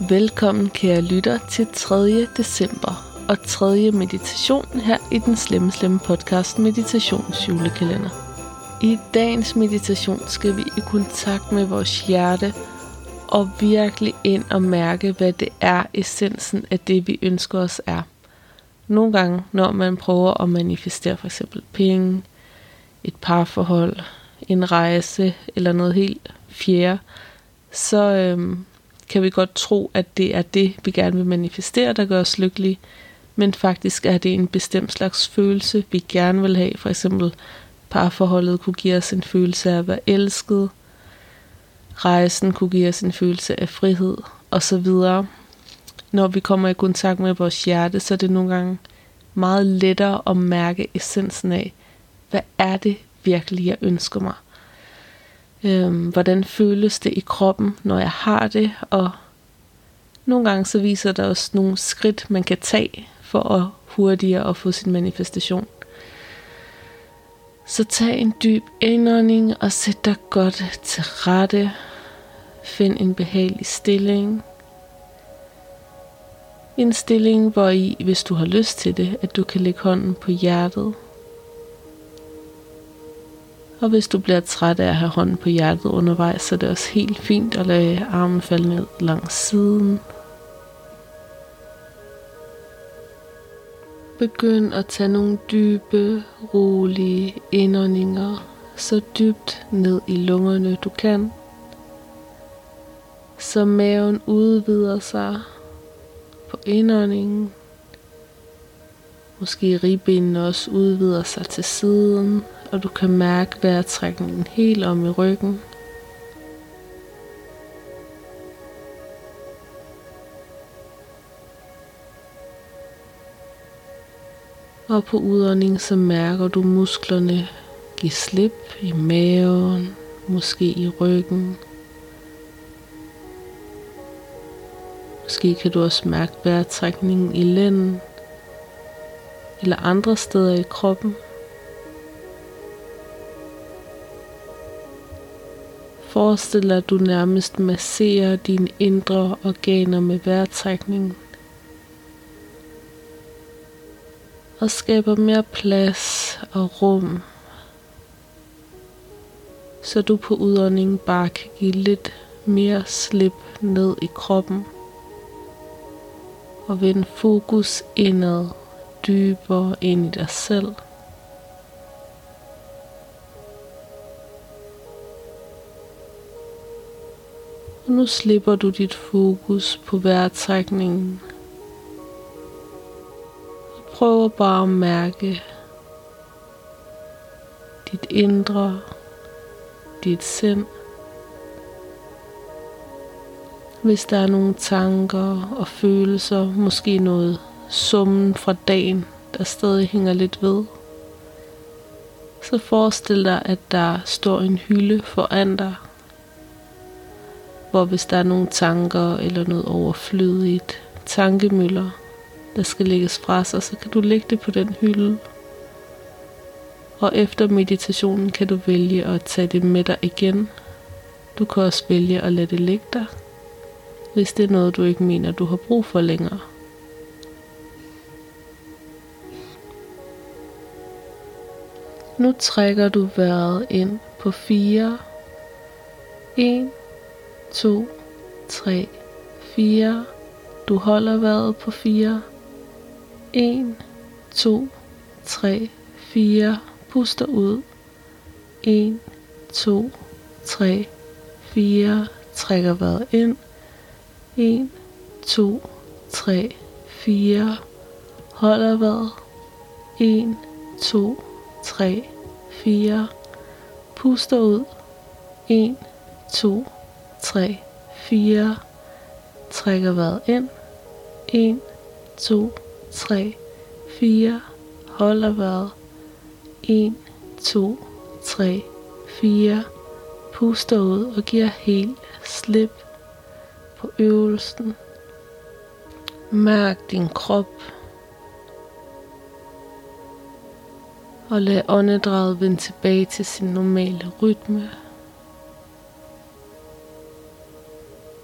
Velkommen kære lytter til 3. december og tredje meditation her i den slemme slemme podcast Meditationsjulekalender. I dagens meditation skal vi i kontakt med vores hjerte og virkelig ind og mærke, hvad det er essensen af det, vi ønsker os er. Nogle gange, når man prøver at manifestere for eksempel penge, et parforhold, en rejse eller noget helt fjerde, så øhm, kan vi godt tro, at det er det, vi gerne vil manifestere, der gør os lykkelige. Men faktisk er det en bestemt slags følelse, vi gerne vil have. For eksempel parforholdet kunne give os en følelse af at være elsket. Rejsen kunne give os en følelse af frihed osv. Når vi kommer i kontakt med vores hjerte, så er det nogle gange meget lettere at mærke essensen af, hvad er det virkelig, jeg ønsker mig. Øhm, hvordan føles det i kroppen, når jeg har det, og nogle gange så viser der også nogle skridt, man kan tage for at hurtigere at få sin manifestation. Så tag en dyb indånding og sæt dig godt til rette. Find en behagelig stilling. En stilling, hvor i, hvis du har lyst til det, at du kan lægge hånden på hjertet og hvis du bliver træt af at have hånden på hjertet undervejs, så er det også helt fint at lade armen falde ned langs siden. Begynd at tage nogle dybe, rolige indåndinger så dybt ned i lungerne du kan. Så maven udvider sig på indåndingen. Måske ribbenene også udvider sig til siden og du kan mærke vejrtrækningen helt om i ryggen. Og på udånding så mærker du musklerne give slip i maven, måske i ryggen. Måske kan du også mærke vejrtrækningen i lænden eller andre steder i kroppen. Forestil dig, at du nærmest masserer dine indre organer med vejrtrækningen. Og skaber mere plads og rum. Så du på udåndingen bare kan give lidt mere slip ned i kroppen. Og vend fokus indad, dybere ind i dig selv. Og nu slipper du dit fokus på vejrtrækningen. Og prøver bare at mærke dit indre, dit sind. Hvis der er nogle tanker og følelser, måske noget summen fra dagen, der stadig hænger lidt ved, så forestil dig, at der står en hylde foran dig, hvor hvis der er nogle tanker eller noget overflødigt tankemøller, der skal lægges fra sig, så kan du lægge det på den hylde. Og efter meditationen kan du vælge at tage det med dig igen. Du kan også vælge at lade det ligge der, hvis det er noget, du ikke mener, du har brug for længere. Nu trækker du vejret ind på 4. 1, 2, 3, 4. Du holder vejret på 4. 1, 2, 3, 4. Puster ud. 1, 2, 3, 4. Trækker vejret ind. 1, 2, 3, 4. Holder vejret. 1, 2, 3, 4. Puster ud. 1, 2, 3, 3, 4. Trækker vejret ind. 1, 2, 3, 4. Holder vejret. 1, 2, 3, 4. Puster ud og giver helt slip på øvelsen. Mærk din krop. Og lad åndedraget vende tilbage til sin normale rytme.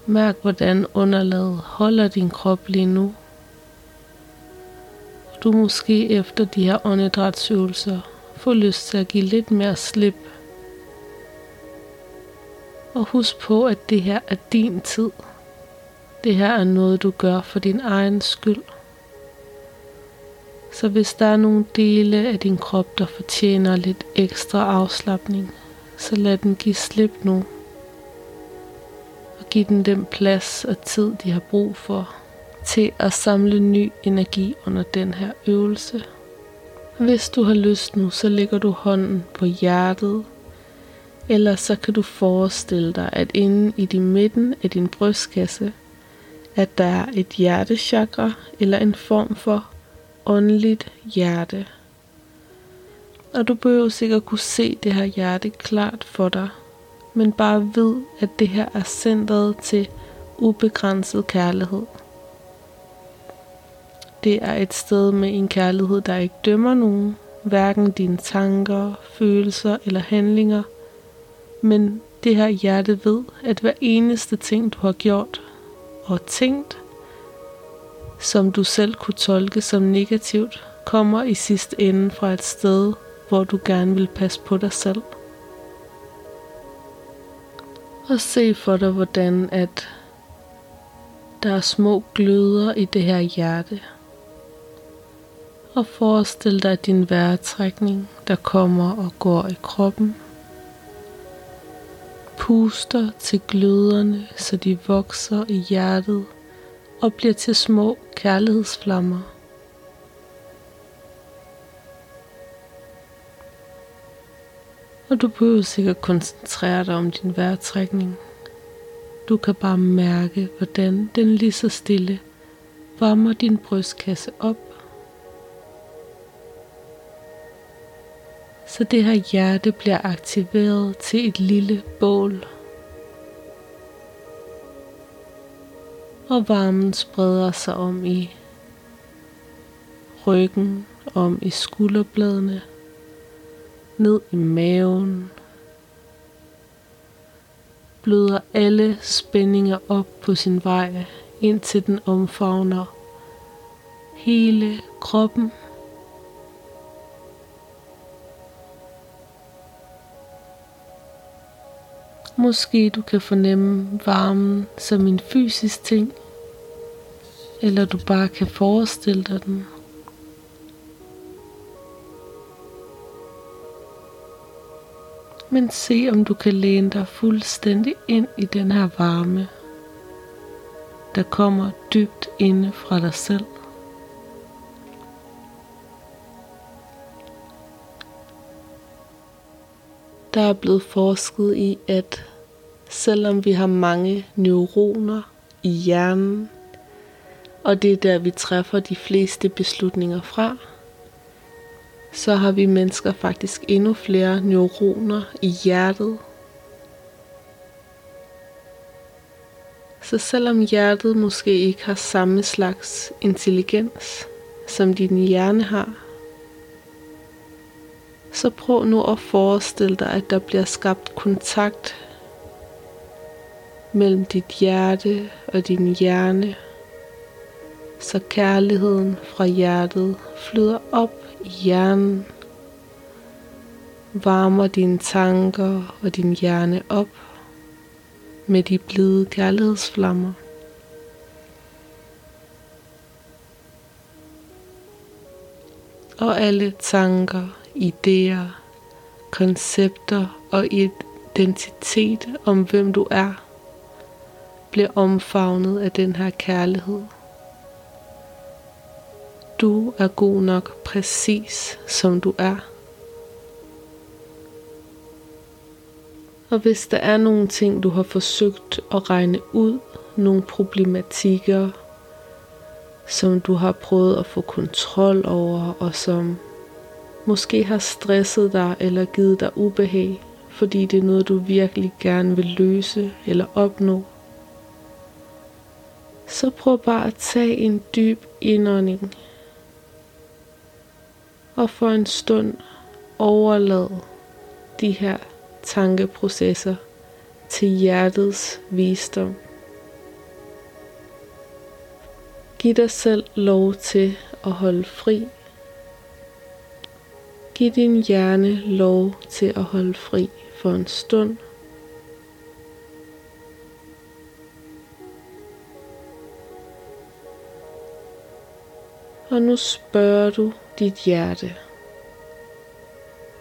Mærk, hvordan underlaget holder din krop lige nu. Du måske efter de her åndedrætsøvelser får lyst til at give lidt mere slip. Og husk på, at det her er din tid. Det her er noget, du gør for din egen skyld. Så hvis der er nogle dele af din krop, der fortjener lidt ekstra afslappning, så lad den give slip nu give den den plads og tid, de har brug for, til at samle ny energi under den her øvelse. Hvis du har lyst nu, så lægger du hånden på hjertet, eller så kan du forestille dig, at inde i din midten af din brystkasse, at der er et hjertechakra eller en form for åndeligt hjerte. Og du behøver sikkert kunne se det her hjerte klart for dig, men bare ved, at det her er centret til ubegrænset kærlighed. Det er et sted med en kærlighed, der ikke dømmer nogen, hverken dine tanker, følelser eller handlinger, men det her hjerte ved, at hver eneste ting, du har gjort og tænkt, som du selv kunne tolke som negativt, kommer i sidste ende fra et sted, hvor du gerne vil passe på dig selv. Og se for dig, hvordan at der er små gløder i det her hjerte. Og forestil dig din vejrtrækning, der kommer og går i kroppen. Puster til gløderne, så de vokser i hjertet og bliver til små kærlighedsflammer. Og du behøver sikkert koncentrere dig om din vejrtrækning. Du kan bare mærke, hvordan den lige så stille varmer din brystkasse op. Så det her hjerte bliver aktiveret til et lille bål. og varmen spreder sig om i ryggen, om i skulderbladene, ned i maven, bløder alle spændinger op på sin vej, indtil den omfavner hele kroppen. Måske du kan fornemme varmen som en fysisk ting, eller du bare kan forestille dig den. Men se om du kan læne dig fuldstændig ind i den her varme, der kommer dybt inde fra dig selv. Der er blevet forsket i, at selvom vi har mange neuroner i hjernen, og det er der, vi træffer de fleste beslutninger fra, så har vi mennesker faktisk endnu flere neuroner i hjertet. Så selvom hjertet måske ikke har samme slags intelligens, som din hjerne har, så prøv nu at forestille dig, at der bliver skabt kontakt mellem dit hjerte og din hjerne, så kærligheden fra hjertet flyder op i hjernen, varmer dine tanker og din hjerne op med de blide kærlighedsflammer. Og alle tanker, idéer, koncepter og identitet om hvem du er, bliver omfavnet af den her kærlighed. Du er god nok præcis som du er. Og hvis der er nogle ting, du har forsøgt at regne ud, nogle problematikker, som du har prøvet at få kontrol over, og som måske har stresset dig eller givet dig ubehag, fordi det er noget, du virkelig gerne vil løse eller opnå, så prøv bare at tage en dyb indånding og for en stund overlad de her tankeprocesser til hjertets visdom. Giv dig selv lov til at holde fri. Giv din hjerne lov til at holde fri for en stund Og nu spørger du dit hjerte,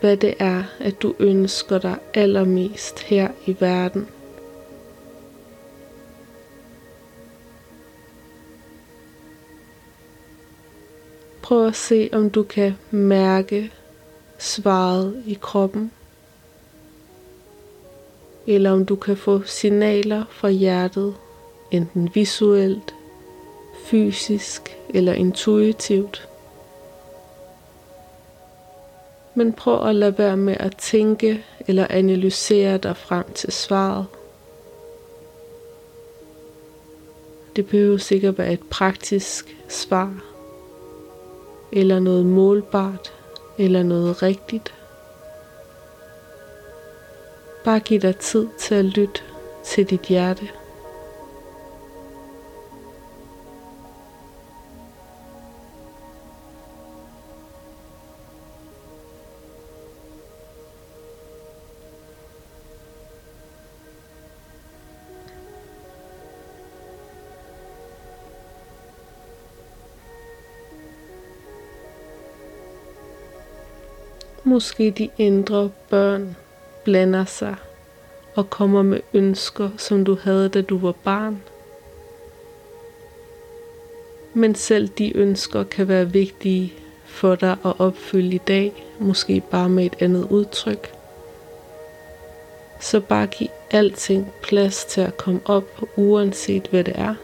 hvad det er, at du ønsker dig allermest her i verden. Prøv at se, om du kan mærke svaret i kroppen. Eller om du kan få signaler fra hjertet, enten visuelt, fysisk eller intuitivt. Men prøv at lade være med at tænke eller analysere dig frem til svaret. Det behøver sikkert være et praktisk svar, eller noget målbart, eller noget rigtigt. Bare giv dig tid til at lytte til dit hjerte. Måske de indre børn blander sig og kommer med ønsker, som du havde, da du var barn. Men selv de ønsker kan være vigtige for dig at opfylde i dag, måske bare med et andet udtryk. Så bare giv alting plads til at komme op, uanset hvad det er.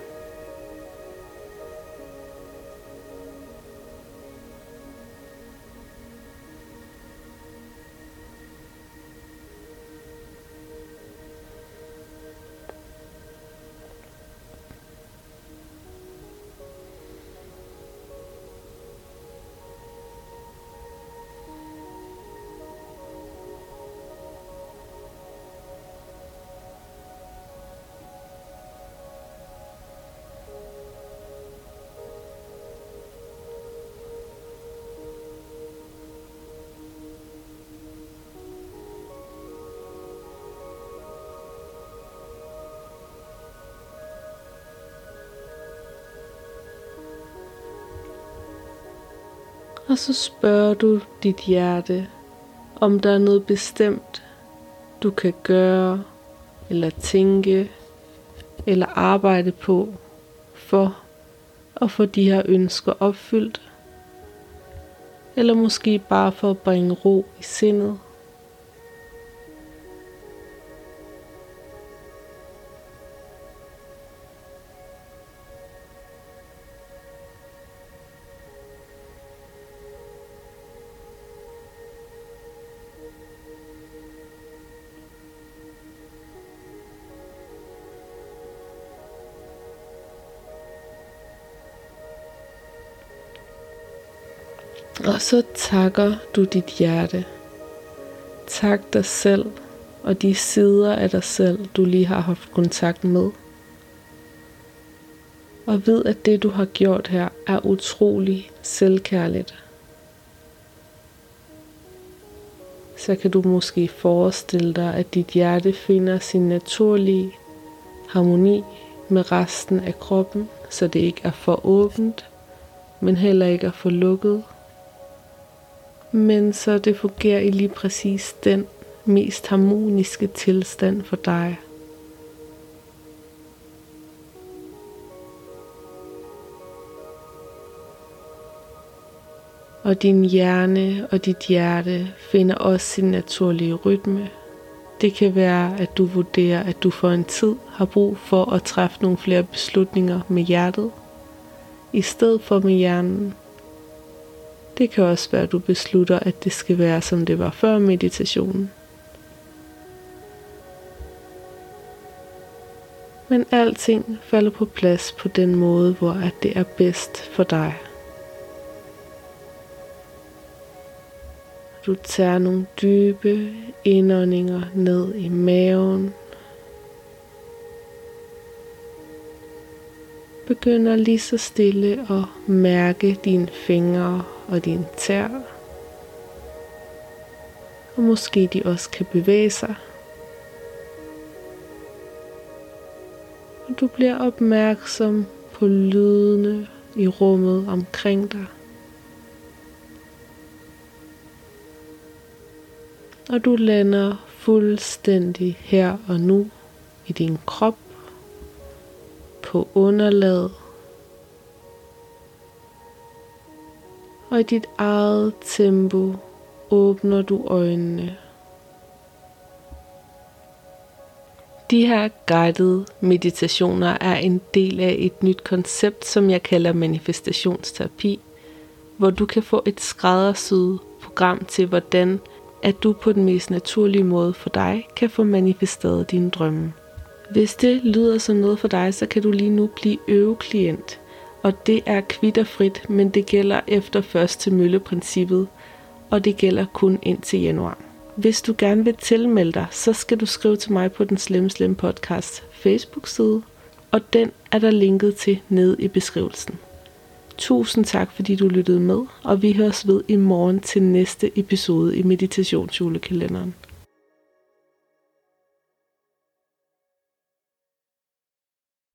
Og så spørger du dit hjerte, om der er noget bestemt, du kan gøre, eller tænke, eller arbejde på, for at få de her ønsker opfyldt. Eller måske bare for at bringe ro i sindet. Og så takker du dit hjerte. Tak dig selv og de sider af dig selv, du lige har haft kontakt med. Og ved, at det du har gjort her er utrolig selvkærligt. Så kan du måske forestille dig, at dit hjerte finder sin naturlige harmoni med resten af kroppen, så det ikke er for åbent, men heller ikke er for lukket men så det fungerer i lige præcis den mest harmoniske tilstand for dig. Og din hjerne og dit hjerte finder også sin naturlige rytme. Det kan være, at du vurderer, at du for en tid har brug for at træffe nogle flere beslutninger med hjertet, i stedet for med hjernen. Det kan også være, at du beslutter, at det skal være, som det var før meditationen. Men alting falder på plads på den måde, hvor at det er bedst for dig. Du tager nogle dybe indåndinger ned i maven. begynder lige så stille at mærke dine fingre og dine tær. Og måske de også kan bevæge sig. Og du bliver opmærksom på lydene i rummet omkring dig. Og du lander fuldstændig her og nu i din krop, på underlaget og i dit eget tempo åbner du øjnene. De her guidede meditationer er en del af et nyt koncept, som jeg kalder manifestationsterapi, hvor du kan få et skræddersyet program til, hvordan at du på den mest naturlige måde for dig kan få manifesteret dine drømme. Hvis det lyder som noget for dig, så kan du lige nu blive øveklient. Og det er kvitterfrit, men det gælder efter først til mølleprincippet, og det gælder kun indtil januar. Hvis du gerne vil tilmelde dig, så skal du skrive til mig på den Slim Slim Podcast Facebook-side, og den er der linket til nede i beskrivelsen. Tusind tak, fordi du lyttede med, og vi høres ved i morgen til næste episode i Meditationsjulekalenderen.